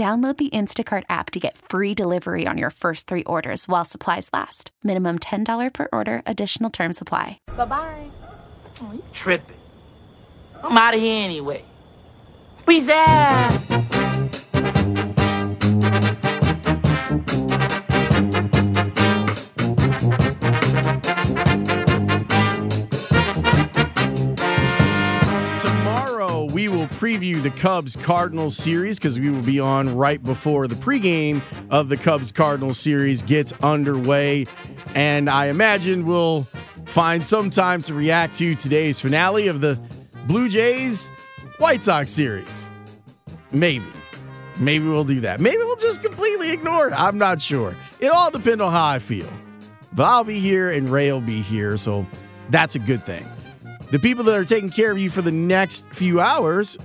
Download the Instacart app to get free delivery on your first three orders while supplies last. Minimum $10 per order, additional term supply. Bye bye. Oh, you tripping. I'm out of here anyway. Peace out. Preview the Cubs Cardinals series because we will be on right before the pregame of the Cubs Cardinals series gets underway. And I imagine we'll find some time to react to today's finale of the Blue Jays White Sox series. Maybe. Maybe we'll do that. Maybe we'll just completely ignore it. I'm not sure. It all depends on how I feel. But I'll be here and Ray will be here, so that's a good thing. The people that are taking care of you for the next few hours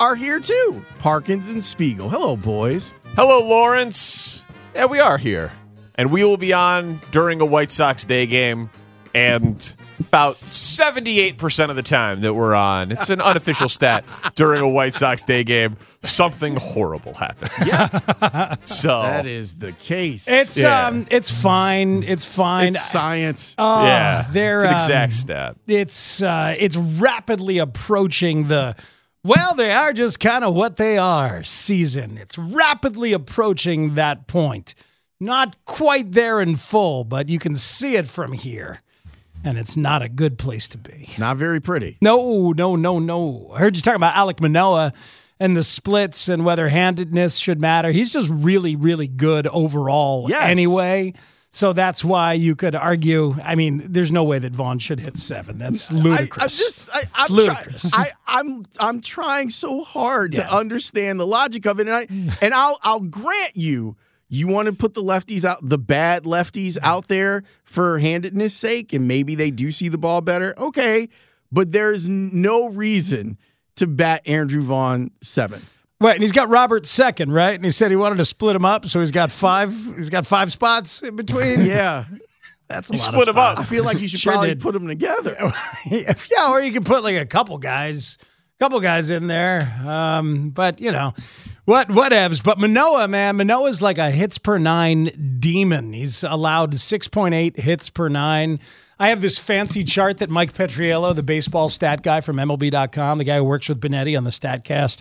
are here too. Parkins and Spiegel. Hello, boys. Hello, Lawrence. Yeah, we are here. And we will be on during a White Sox day game. And about 78% of the time that we're on, it's an unofficial stat, during a White Sox day game, something horrible happens. Yeah. so That is the case. It's Yeah. um, it's fine. It's fine. It's science. Oh, yeah, they're it's an um, exact stat. It's uh, it's rapidly approaching the. Well, they are just kind of what they are season. It's rapidly approaching that point. Not quite there in full, but you can see it from here. And it's not a good place to be. Not very pretty. No, no, no, no. I heard you talking about Alek Manoah and the splits and whether handedness should matter. He's just really, really good overall Yes. anyway. So that's why you could argue. I mean, there's no way that Vaughn should hit seven. That's ludicrous. I'm just, I, I'm ludicrous. try- I, I'm, I'm trying so hard Yeah. to understand the logic of it, and I, and I'll, I'll grant you, you want to put the lefties out, the bad lefties mm-hmm. out there for handedness sake, and maybe they do see the ball better. Okay, but there's no reason to bat Andrew Vaughn seventh. Right, and he's got Robert second, right? And he said he wanted to split him up, so he's got five. He's got five spots in between. Yeah, that's a He lot split of him up. I feel like you should Sure probably did. put them together. yeah, or you could put like a couple guys, couple guys in there. Um, but you know, what whatevs. But Manoah, man, Manoah's like a hits per nine demon. He's allowed six point eight hits per nine. I have this fancy chart that Mike Petriello, the baseball stat guy from MLB.com, the guy who works with Benetti on the Statcast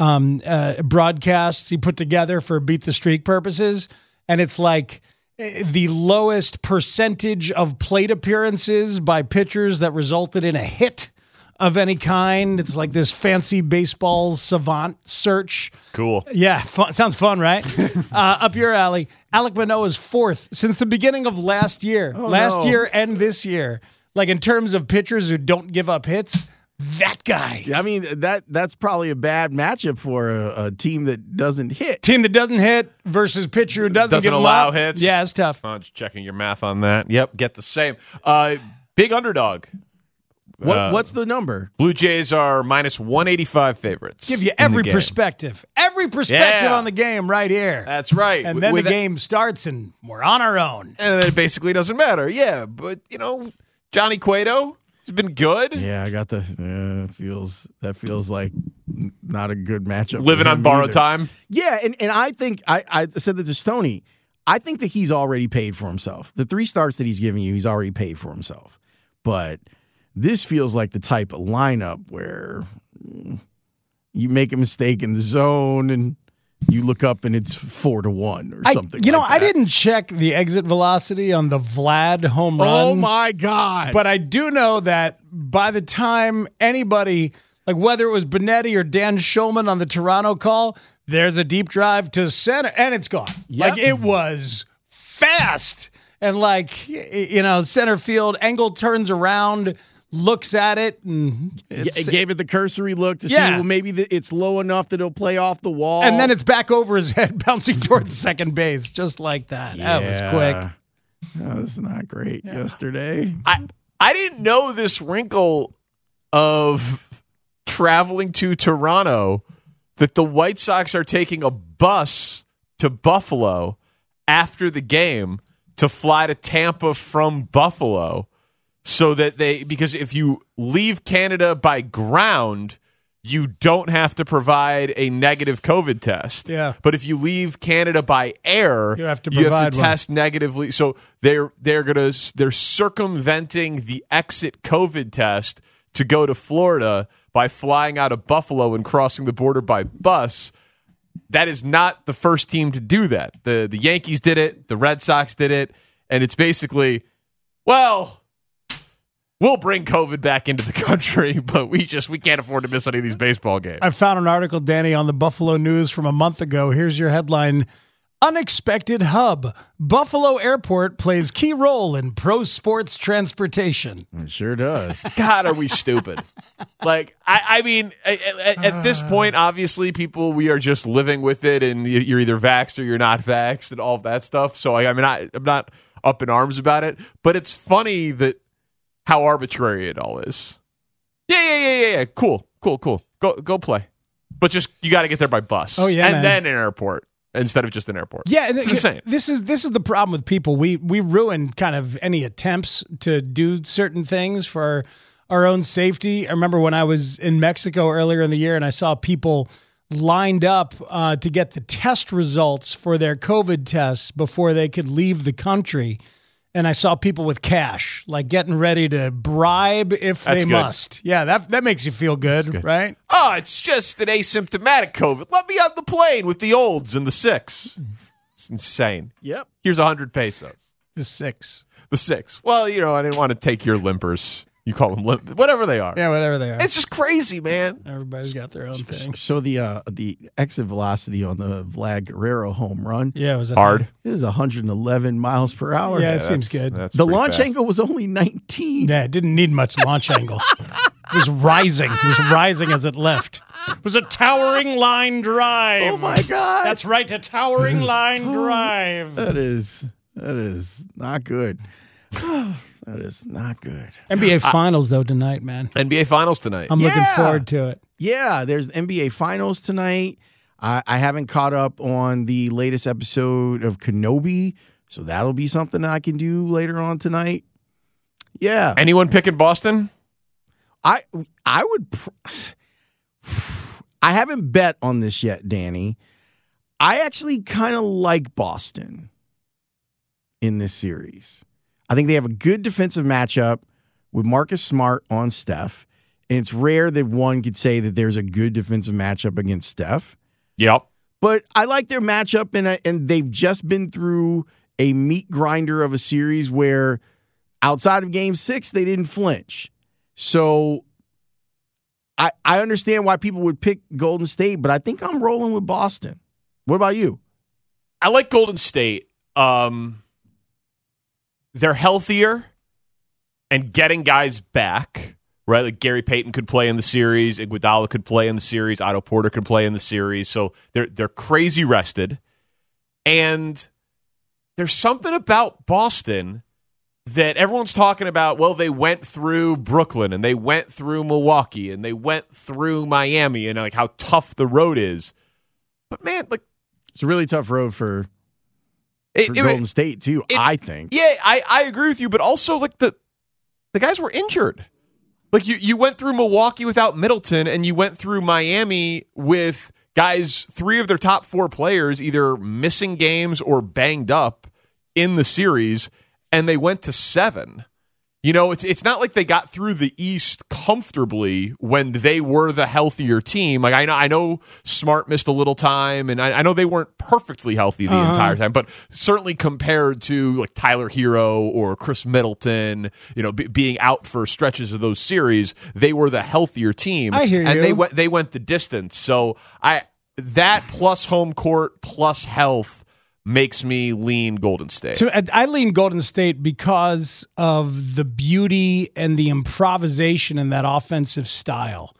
um, uh, broadcasts, he put together for beat the streak purposes, and it's like eh, the lowest percentage of plate appearances by pitchers that resulted in a hit of any kind. It's like this fancy baseball savant search. Cool. Yeah, fun, sounds fun, right? uh, up your alley. Alek Manoah is fourth since the beginning of last year. last no. year and this year. Like in terms of pitchers who don't give up hits, that guy. I mean, that that's probably a bad matchup for a, a team that doesn't hit. Team that doesn't hit versus pitcher who doesn't, Doesn't allow up. hits. Yeah, it's tough. Oh, just checking your math on that. Yep, get the same. Uh, big underdog. What Uh, what's the number? Blue Jays are minus 185 favorites. Give you every perspective, every perspective Yeah. on the game right here. That's right. and With- then the that- game starts and we're on our own. and then it basically doesn't matter. Yeah, but you know, Johnny Cueto has been good. Yeah, I got the uh, feels that feels like not a good matchup. Living on borrowed either. time. Yeah, and, and I think I, I said that to Stoney. I think that he's already paid for himself. The three starts that he's giving you, he's already paid for himself. But this feels like the type of lineup where you make a mistake in the zone and you look up and it's four to one or I, something. you know, like I didn't check the exit velocity on the Vlad home oh run. Oh my god! But I do know that by the time anybody, like whether it was Benetti or Dan Shulman on the Toronto call, there's a deep drive to center and it's gone. Yep. Like it was fast. And like, you know, center field, Engel turns around, looks at it, and it gave it the cursory look to see well maybe the, it's low enough that it'll play off the wall, and then it's back over his head, bouncing towards second base, just like that. That was quick. Oh, that was not great yesterday. I I didn't know this wrinkle of traveling to Toronto that the White Sox are taking a bus to Buffalo after the game to fly to Tampa from Buffalo so that they because if you leave Canada by ground you don't have to provide a negative COVID test. Yeah. But if you leave Canada by air, You have to you have provide to test negatively. So they're they're gonna they're circumventing the exit COVID test to go to Florida by flying out of Buffalo and crossing the border by bus. That is not the first team to do that. The the Yankees did it, the Red Sox did it, and it's basically, well, we'll bring COVID back into the country, but we just we can't afford to miss any of these baseball games. I found an article, Danny, on the Buffalo News from a month ago. Here's your headline Unexpected Hub. Buffalo Airport plays key role in pro sports transportation. It sure does. God, are we stupid? like, I, I mean, at, at- at this uh. point, obviously, people, we are just living with it, and you- you're either vaxxed or you're not vaxxed, and all of that stuff. So, I, I mean, I, I'm not up in arms about it, but it's funny that how arbitrary it all is. Yeah, yeah, yeah, yeah, yeah. Cool, cool, cool. Go, go play, but just you got to get there by bus. Oh, yeah, and man. then an airport instead of just an airport. Yeah, it's it- insane. This is this is the problem with people. We we ruin kind of any attempts to do certain things for our own safety. I remember when I was in Mexico earlier in the year, and I saw people lined up uh, to get the test results for their COVID tests before they could leave the country. And I saw people with cash, like getting ready to bribe if That's they good. must. Yeah, that that makes you feel good, right? Oh, it's just an asymptomatic COVID. Let me on the plane with the olds and the six. It's insane. yep. Here's a hundred pesos. The six. The six. Well, you know, I didn't want to take your limpers. You call them limp, whatever they are. Yeah, whatever they are. It's just crazy, man. Everybody's got their own thing. So the uh, the exit velocity on the Vlad Guerrero home run Yeah, it was hard. it Hard. is 111 miles per hour. Yeah, it seems good. the launch fast. angle was only 19. Yeah, it didn't need much launch angle. It was rising. It was rising as it left. It was a towering line drive. Oh my god. That's right, a towering line drive. that is that is not good. that is not good. NBA Finals though tonight, man. NBA Finals tonight. I'm looking forward to it. Yeah, there's NBA Finals tonight. I, I haven't caught up on the latest episode of Kenobi, so that'll be something I can do later on tonight. Yeah, Anyone picking Boston? I I would. Pr- I haven't bet on this yet, Danny. I actually kind of like Boston in this series. I think they have a good defensive matchup with Marcus Smart on Steph, and it's rare that one could say that there's a good defensive matchup against Steph. Yep. But I like their matchup, and I, and they've just been through a meat grinder of a series where outside of Game Six they didn't flinch. So I I understand why people would pick Golden State, but I think I'm rolling with Boston. What about you? I like Golden State. Um, they're healthier and getting guys back. Right, like Gary Payton could play in the series, Iguodala could play in the series, Otto Porter could play in the series. So they're they're crazy rested, and there's something about Boston that everyone's talking about. Well, they went through Brooklyn and they went through Milwaukee and they went through Miami and like how tough the road is. But man, like It's a really tough road for, it, for it- Golden State too. it- I think. Yeah, I, I agree with you, but also like the the guys were injured. Like you you went through Milwaukee without Middleton and you went through Miami with guys three of their top 4 players either missing games or banged up in the series and they went to 7. You know, it's it's not like they got through the East comfortably when they were the healthier team. Like I know, I know, Smart missed a little time, and I, I know they weren't perfectly healthy the Uh-huh. entire time. But certainly compared to like Tyler Herro or Khris Middleton, you know, be being out for stretches of those series, they were the healthier team. I hear and you. they went they went the distance. So I that plus home court plus health makes me lean Golden State. I lean Golden State because of the beauty and the improvisation in that offensive style.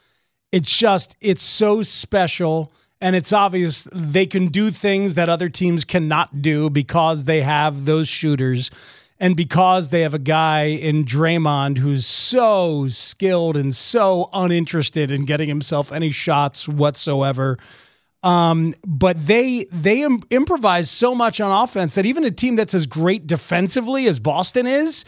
It's just it's so special and it's obvious they can do things that other teams cannot do because they have those shooters and because they have a guy in Draymond who's so skilled and so uninterested in getting himself any shots whatsoever Um, but they they Im- improvise so much on offense that even a team that's as great defensively as Boston is,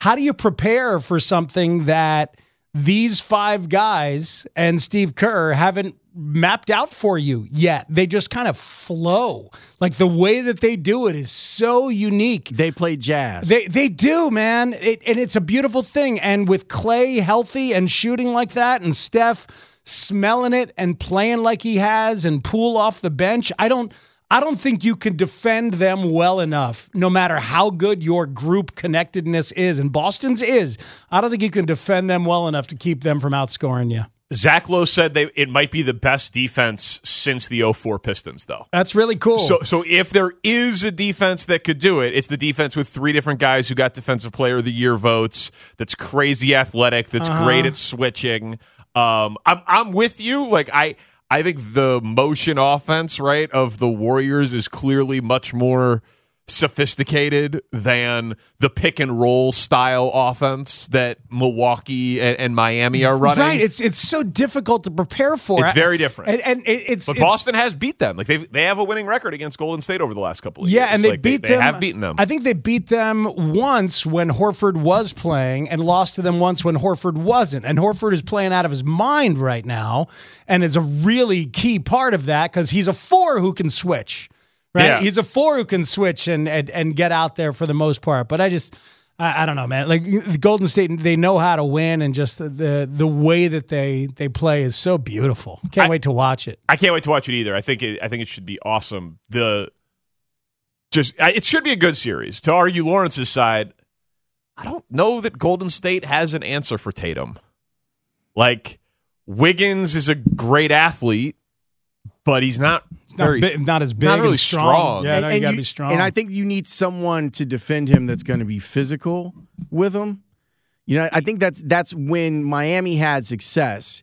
how do you prepare for something that these five guys and Steve Kerr haven't mapped out for you yet? They just kind of flow. Like the way that they do it is so unique. They play jazz. They they do, man. It, and it's a beautiful thing. And with Clay healthy and shooting like that, and Steph smelling it and playing like he has, and Poole off the bench, I don't. I don't think you can defend them well enough, no matter how good your group connectedness is. And Boston's is. I don't think you can defend them well enough to keep them from outscoring you. Zach Lowe said they it might be the best defense since the 04 Pistons, though. That's really cool. So, so if there is a defense that could do it, it's the defense with three different guys who got Defensive Player of the Year votes. That's crazy athletic. That's Uh-huh. great at switching. Um, I'm I'm with you. Like I I think the motion offense right of the Warriors is clearly much more sophisticated than the pick and roll style offense that Milwaukee and, and Miami are running. Right. It's it's so difficult to prepare for. It's very different. And, and it- it's but it's- Boston has beat them. Like they they have a winning record against Golden State over the last couple of Yeah, years. Yeah, and they Like, beat they, them. They have beaten them. I think they beat them once when Horford was playing, and lost to them once when Horford wasn't. And Horford is playing out of his mind right now, and is a really key part of that because he's a four who can switch. Right, Yeah. he's a four who can switch and, and and get out there for the most part. But I just. I I don't know, man. Like Golden State, they know how to win, and just the the, the way that they they play is so beautiful. Can't I- wait to watch it. I can't wait to watch it either. I think it, I think it should be awesome. The just it should be a good series. To argue Lawrence's side, I don't know that Golden State has an answer for Tatum. Like Wiggins is a great athlete, but he's not Not, very bi- not as big, not really and strong. strong. Yeah, no, you gotta you- be strong. And I think you need someone to defend him that's going to be physical with him. You know, I think that's that's when Miami had success.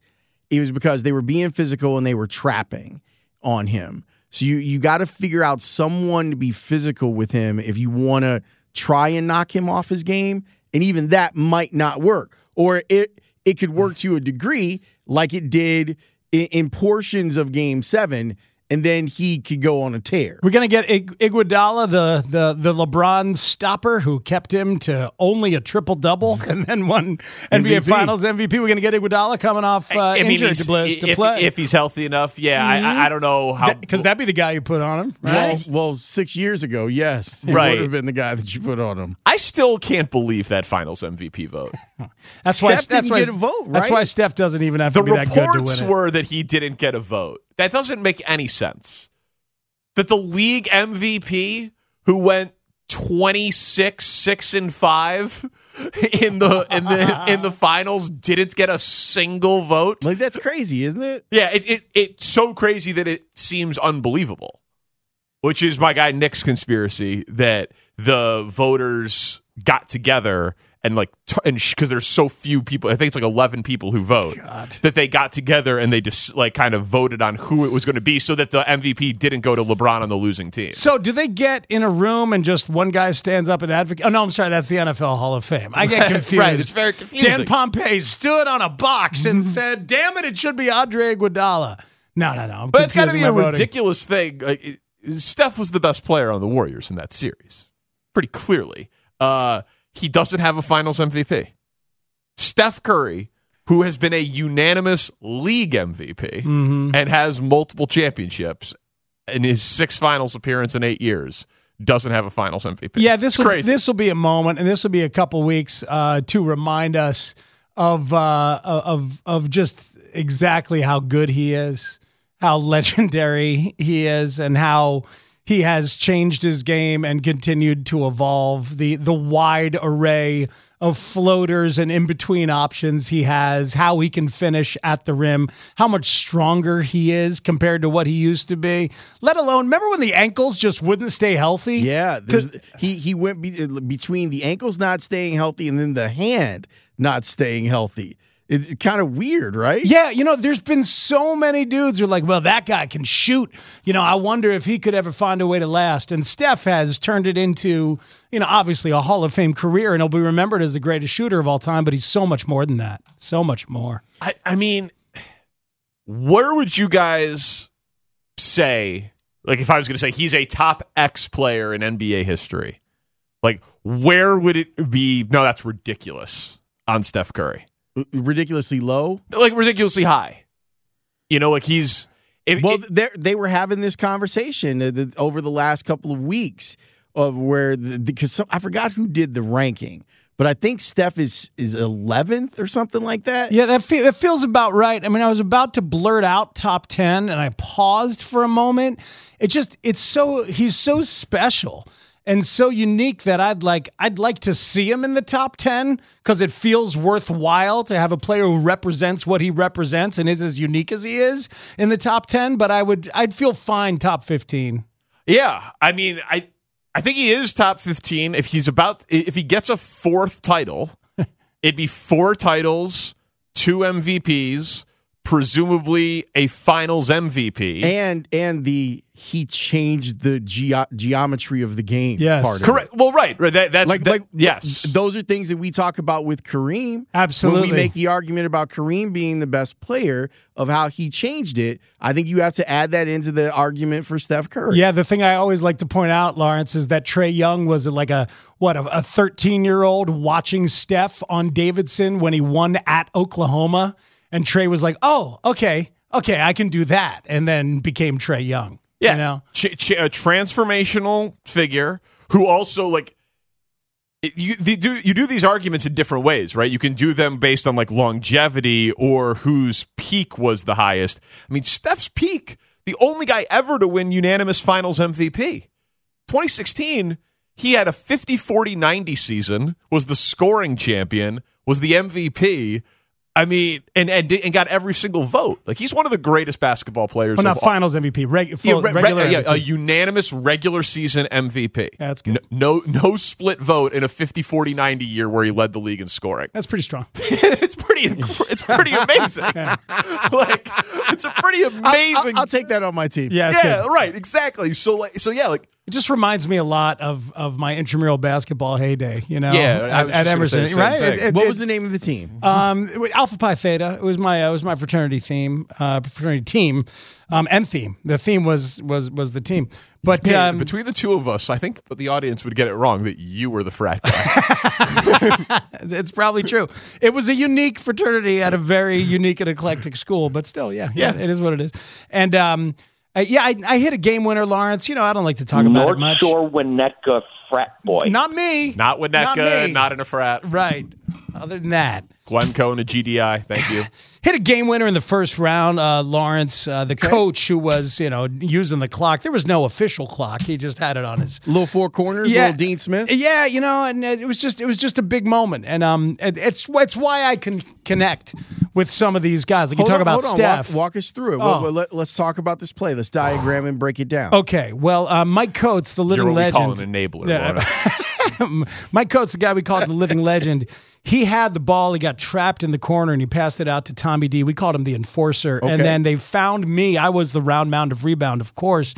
It was because they were being physical and they were trapping on him. So you you got to figure out someone to be physical with him if you want to try and knock him off his game, and even that might not work, or it it could work to a degree like it did in, portions of Game Seven, and then he could go on a tear. We're gonna get Ig- Iguodala, the the the LeBron stopper, who kept him to only a triple double and then won NBA MVP. Finals MVP. We're gonna get Iguodala coming off uh, I mean, injured he's- to, play, to if, play. if he's healthy enough, yeah. I, I, I don't know how because that'd be the guy you put on him, Well, right? well, six years ago, yes, he Right. would have been the guy that you put on him. I still can't believe that Finals MVP vote. that's why. Steph That's didn't why. get a vote, That's why Steph doesn't even have the to be that good to reports win it. were that he didn't get a vote. That doesn't make any sense. That the league MVP who went 26 6 and 5 in the in the in the finals didn't get a single vote. Like that's crazy, isn't it? Yeah, it, it it's so crazy that it seems unbelievable. Which is my guy Nick's conspiracy that the voters got together and like t- and because there's so few people, I think it's like 11 people who vote that they got together and they just like kind of voted on who it was going to be so that the MVP didn't go to LeBron on the losing team. So, do they get in a room and just one guy stands up and advocate? Oh no, I'm sorry, that's the NFL Hall of Fame. I get confused. Right, it's very confusing. Dan Pompey stood on a box and said, "Damn it, it should be Andre Iguodala." No, no, no. I'm But it's got to be a voting. ridiculous thing. Like it, Steph was the best player on the Warriors in that series, pretty clearly. Uh, he doesn't have a Finals MVP. Steph Curry, who has been a unanimous league MVP Mm-hmm. and has multiple championships in his six Finals appearance in eight years, doesn't have a Finals MVP. Yeah, this will this will be a moment, and this will be a couple weeks uh, to remind us of uh, of of just exactly how good he is, how legendary he is, and how he has changed his game and continued to evolve. The the wide array of floaters and in between options he has, how he can finish at the rim, how much stronger he is compared to what he used to be. Let alone, remember when the ankles just wouldn't stay healthy? Yeah, he he went be, between the ankles not staying healthy and then the hand not staying healthy. It's kind of weird, right? Yeah, you know, there's been so many dudes who are like, well, that guy can shoot. You know, I wonder if he could ever find a way to last. And Steph has turned it into, you know, obviously a Hall of Fame career, and he'll be remembered as the greatest shooter of all time, but he's so much more than that. So much more. I, I mean, where would you guys say, like, if I was going to say he's a top X player in NBA history, like, where would it be? No, that's ridiculous on Steph Curry. Ridiculously low. Like, ridiculously high. You know, like he's. If, Well, it- they they were having this conversation uh, over the last couple of weeks of where the because I forgot who did the ranking, but I think Steph is is eleventh or something like that. Yeah, that, fe- that feels about right. I mean, I was about to blurt out top 10 and I paused for a moment. It just, it's so, he's so special and so unique that I'd like, I'd like to see him in the top 10 because it feels worthwhile to have a player who represents what he represents and is as unique as he is in the top 10. But I would, I'd feel fine top 15. Yeah, I mean, I I think he is top fifteen. If he's about, if he gets a fourth title, it'd be four titles, two MVPs, presumably a Finals MVP. and and the he changed the geo- geometry of the game. Yes. part of Correct. Well, right, right. That, that's Like, that- like yes. those are things that we talk about with Kareem. Absolutely. When we make the argument about Kareem being the best player of how he changed it, I think you have to add that into the argument for Steph Curry. Yeah, the thing I always like to point out, Lawrence, is that Trae Young was like a what a 13 year old watching Steph on Davidson when he won at Oklahoma, and Trae was like, "Oh, okay, okay, I can do that," and then became Trae Young. Yeah, you know, Ch- ch- a transformational figure who also like it- you do you do these arguments in different ways, right? You can do them based on like longevity or whose peak was the highest. I mean, Steph's peak, the only guy ever to win unanimous Finals MVP, 2016. He had a 50 40 90 season, was the scoring champion, was the MVP. I mean, and, and and got every single vote. Like he's one of the greatest basketball players. well, of not all- Finals MVP, reg- full- re- re- regular. yeah, a unanimous regular season MVP. Yeah, That's good. No, no no split vote in a 50 40 90 year where he led the league in scoring. That's pretty strong. it's pretty it's pretty amazing. like it's a pretty I'll, amazing I'll, I'll take that on my team. Yeah, Yeah, good. right, exactly. So like so yeah, like It just reminds me a lot of of my intramural basketball heyday. You know, Yeah, at, at just gonna say Emerson, right? It- it- What it- was the name of the team? Um, Alpha Pi Theta. It was my uh, it was my fraternity theme, uh, fraternity team, um, and theme. The theme was was was the team. But man, um, between the two of us, I think the audience would get it wrong that you were the frat guy. it's probably true. It was a unique fraternity at a very unique and eclectic school, but still, yeah, yeah, Yeah. it is what it is. And um, uh, yeah, I, I hit a game winner, Lawrence. You know, I don't like to talk about North it much. Shore Winnetka frat boy. Not me. not with Not Netka, me. not in a frat. right. Other than that. Glencoe and a GDI. Thank you. hit a game winner in the first round. Uh, Lawrence, uh, the coach who was you know using the clock. There was no official clock. He just had it on his. little four corners, Yeah. little Dean Smith. Yeah, you know, and it was just it was just a big moment, and um, it, it's it's why I can connect with some of these guys. Like you talk on, about hold on. Steph. Walk, walk us through it. Oh. Well, well, let, us talk about this play. Let's diagram and break it down. Okay, well, uh, Mike Coates, the living You're what we call an enabler, Yeah. Lawrence. Mike Coates, the guy we call the living legend, he had the ball. He got trapped in the corner and he passed it out to Tommy D. We called him the enforcer. Okay. And then they found me. I was the round mound of rebound, of course.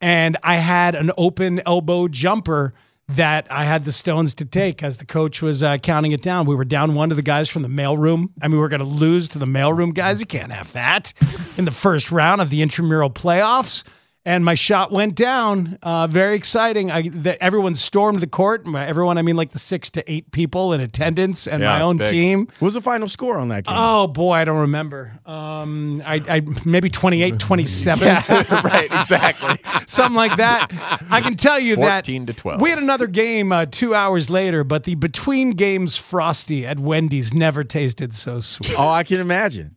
And I had an open elbow jumper that I had the stones to take as the coach was uh, counting it down. We were down one to the guys from the mailroom. I mean, we were going to lose to the mailroom guys. You can't have that in the first round of the intramural playoffs. And my shot went down. Uh, very exciting. I, the, everyone stormed the court. My- Everyone, I mean, like the six to eight people in attendance, and Yeah, my own big. team. What was the final score on that game? Oh boy, I don't remember. Um, I, I maybe 28, 27, right, exactly. something like that. I can tell you that 14 to 12. We had another game uh, two hours later, but the between games frosty at Wendy's never tasted so sweet. Oh, I can imagine.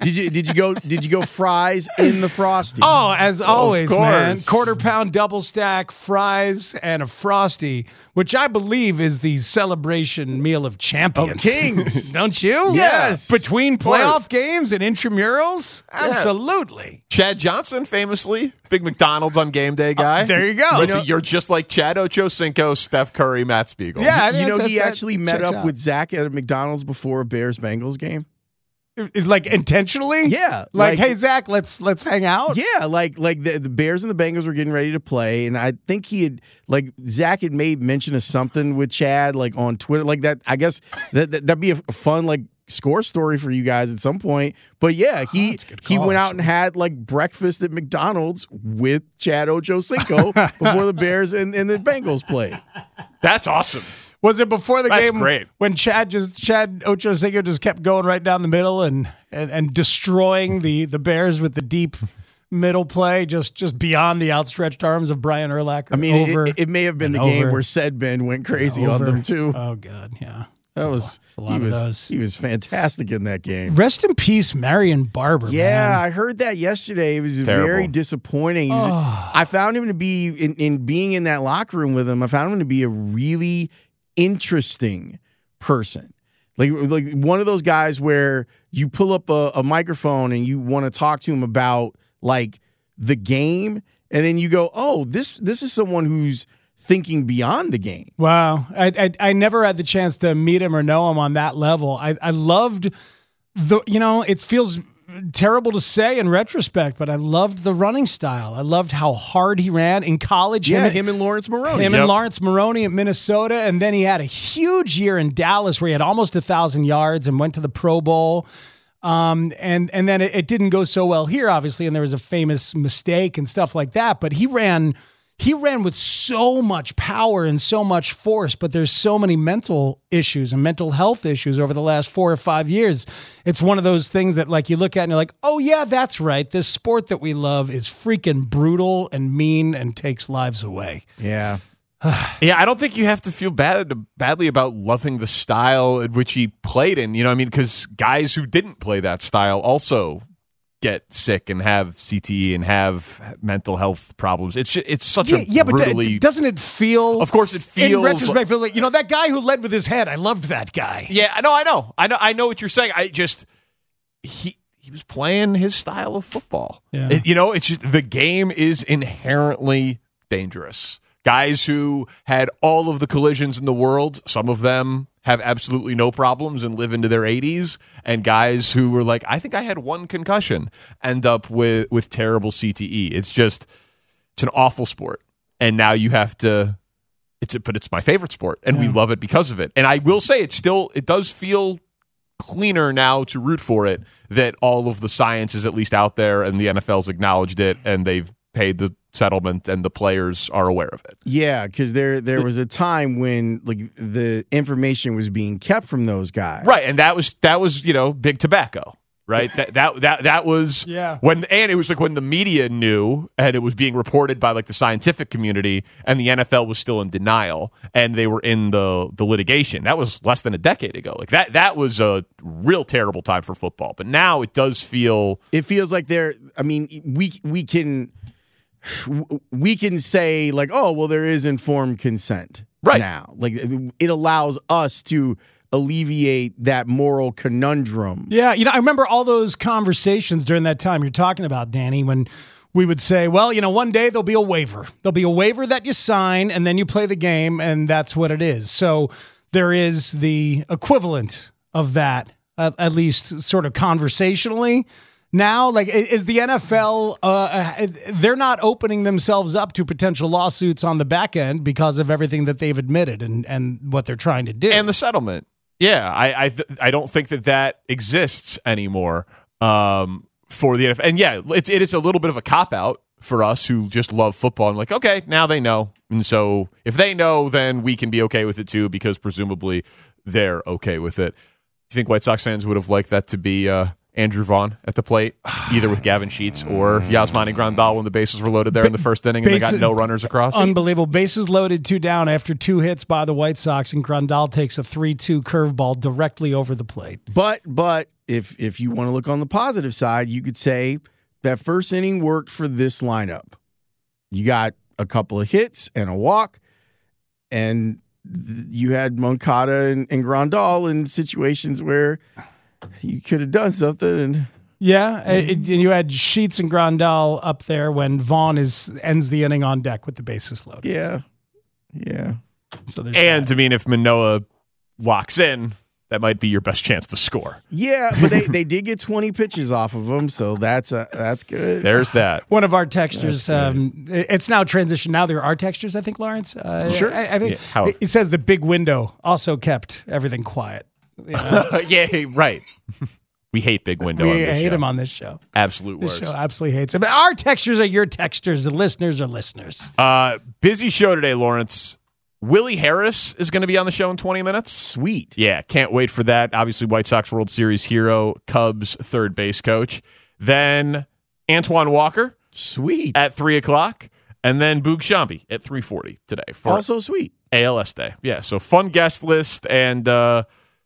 Did you did you go did you go fries in the frosty? Oh, as always, man. Quarter pound double stack, fries, and a frosty, which I believe is the celebration meal of champions. kings. Don't you? Yes. Between playoff games and intramurals? Absolutely. Chad Johnson, famously, big McDonald's on game day guy. Uh, there you go. But You know- you're just like Chad Ochocinco, Steph Curry, Matt Spiegel. Yeah, you know he actually met up out. with Zach at a McDonald's before a Bears Bengals game. It- like intentionally. Yeah, Like, like- hey Zach, let's let's hang out. Yeah, like like the, the Bears and the Bengals were getting ready to play, and I think he had like Zach had made mention of something with Chad like on Twitter, like that. I guess that, that that'd be a fun like score story for you guys at some point. But yeah, ah, he that's a good he went out and had like breakfast at McDonald's with Chad Ochocinco before the Bears and, and the Bengals played. That's awesome. Was it before the That's game great. when Chad just Chad Ochocinco just kept going right down the middle and and, and destroying the the Bears with the deep middle play just just beyond the outstretched arms of Brian Urlacher? I mean, it- over, it, it may have been the and game over. where said Ben went crazy on them too. Oh god, yeah. That was a lot he of was those. he was fantastic in that game. Rest in peace, Marion Barber. Yeah, man. I heard that yesterday. It was Terrible. very disappointing. Was- Oh. I found him to be in, in being in that locker room with him. I found him to be a really interesting person. Like like one of those guys where you pull up a, a microphone and you want to talk to him about like the game, and then you go, "Oh, this this is someone who's thinking beyond the game." Wow, I, I I never had the chance to meet him or know him on that level. I I loved the you know it feels terrible to say in retrospect, but I loved the running style. I loved how hard he ran in college. Yeah, him, him and Laurence Maroney. him Yep. and Laurence Maroney at Minnesota, and then he had a huge year in Dallas where he had almost a thousand yards and went to the Pro Bowl. Um, and and then it, it didn't go so well here, obviously, and there was a famous mistake and stuff like that. But he ran, he ran with so much power and so much force. But there's so many mental issues and mental health issues over the last four or five years. It's one of those things that like you look at and you're like, oh yeah, that's right. This sport that we love is freaking brutal and mean and takes lives away. Yeah. Yeah, I don't think you have to feel bad badly about loving the style in which he played in. You know, what I mean, because guys who didn't play that style also get sick and have CTE and have mental health problems. It's ju- it's such Yeah, a yeah, but d- doesn't it feel? of course, it feels. in retrospect, feels like you know that guy who led with his head. I loved that guy. Yeah, I know, I know, I know, I know what you're saying. I just he he was playing his style of football. Yeah. It- you know, it's just the game is inherently dangerous. Guys who had all of the collisions in the world, some of them have absolutely no problems and live into their 80s, and guys who were like, I think I had one concussion, end up with with terrible CTE. It's just it's an awful sport, and now you have to it's a, but it's my favorite sport and we love it because of it. And I will say it still it does feel cleaner now to root for it that all of the science is at least out there and the NFL's acknowledged it and they've paid the settlement and the players are aware of it. Yeah, because there there was a time when like the information was being kept from those guys. Right, and that was that was, you know, big tobacco. Right? that that that that was Yeah. when and it was like when the media knew and it was being reported by like the scientific community and the NFL was still in denial and they were in the the litigation. That was less than a decade ago. Like that that was a real terrible time for football. But now it does feel It feels like they're. I mean, we we can we can say like, oh, well, there is informed consent Right. now. Like it allows us to alleviate that moral conundrum. Yeah, you know, I remember all those conversations during that time you're talking about, Danny, when we would say, well, you know, one day there'll be a waiver. There'll be a waiver that you sign and then you play the game and that's what it is. So there is the equivalent of that, at, at least sort of conversationally. Now, like, is the NFL, uh, uh, they're not opening themselves up to potential lawsuits on the back end because of everything that they've admitted and, and what they're trying to do. and the settlement. Yeah, I I, th- I don't think that that exists anymore um, for the NFL. And yeah, it's it is a little bit of a cop out for us who just love football. I'm like, okay, now they know. And so if they know, then we can be okay with it too, because presumably they're okay with it. Do you think White Sox fans would have liked that to be uh, Andrew Vaughn at the plate, either with Gavin Sheets or Yasmani Grandal when the bases were loaded there in the first inning and they got no runners across? Unbelievable. Bases loaded, two down after two hits by the White Sox, and Grandal takes a 3 2 curveball directly over the plate. But but if if you want to look on the positive side, you could say that first inning worked for this lineup. You got a couple of hits and a walk, and you had Moncada and, and Grandal in situations where you could have done something. And Yeah, and and you had Sheets and Grandal up there when Vaughn is ends the inning on deck with the bases loaded. yeah, yeah. So there's and I mean, if Manoah locks in, that might be your best chance to score. Yeah, but they, they did get 20 pitches off of them, so that's uh, that's good. There's that. One of our textures, um, it's now transitioned. Now there are textures, I think, Lawrence. Uh, Sure. I, I think Yeah, it says the big window also kept everything quiet. You know, yeah, right. we hate Big Window. we on this hate show. him on this show. Absolute This worst. show absolutely hates him. But our textures are your textures. The listeners are listeners. Uh, busy show today, Lawrence. Willie Harris is going to be on the show in 20 minutes. Sweet. Yeah, can't wait for that. Obviously, White Sox World Series hero, Cubs third base coach. Then Antoine Walker Sweet. at three o'clock, and then Boog Sciambi at three forty today for also sweet. ALS Day. Yeah, so fun guest list and uh,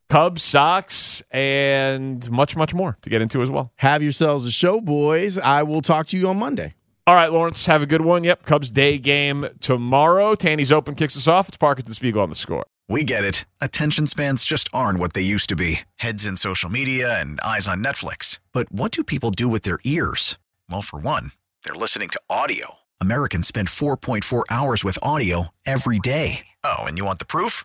Cubs, Sox, and much, much more to get into as well. Have yourselves a show, boys. I will talk to you on Monday. All right, Lawrence, have a good one. Yep, Cubs Day game tomorrow. Tanny's Open kicks us off. It's Parkins and Spiegel on the score. We get it. Attention spans just aren't what they used to be heads in social media and eyes on Netflix. But what do people do with their ears? Well, for one, they're listening to audio. Americans spend 4.4 hours with audio every day. Oh, and you want the proof?